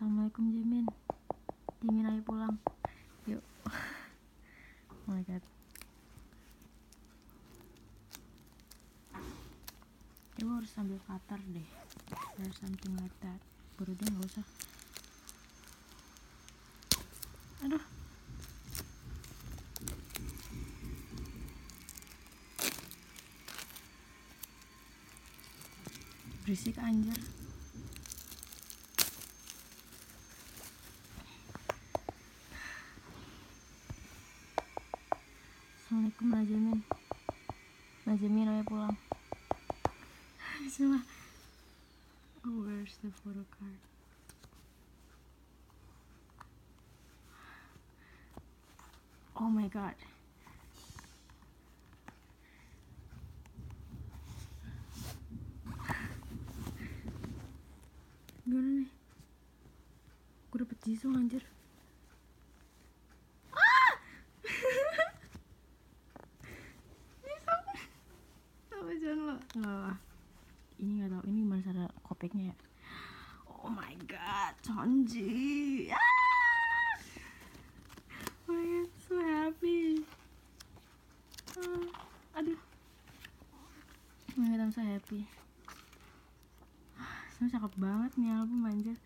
Assalamualaikum Jimin Jimin ayo pulang. Yuk. Oh my god. Ya gue harus sambil katar deh. Or something like that. Baru dia gak usah. Aduh. Berisik anjir Assalamualaikum Najamin Najamin ayo pulang. Bismillah. Oh where's the photo card? Oh my god. Gimana nih? Gue dapet jisung anjir Ah! Jisung Apa jangan lo Nggak lah Ini Ini gimana cara kopeknya ya? Oh my god Chonji. Ah! Oh my god So happy. Ah, Aduh. Oh my god I'm so happy. Semua cakep banget nih album anjir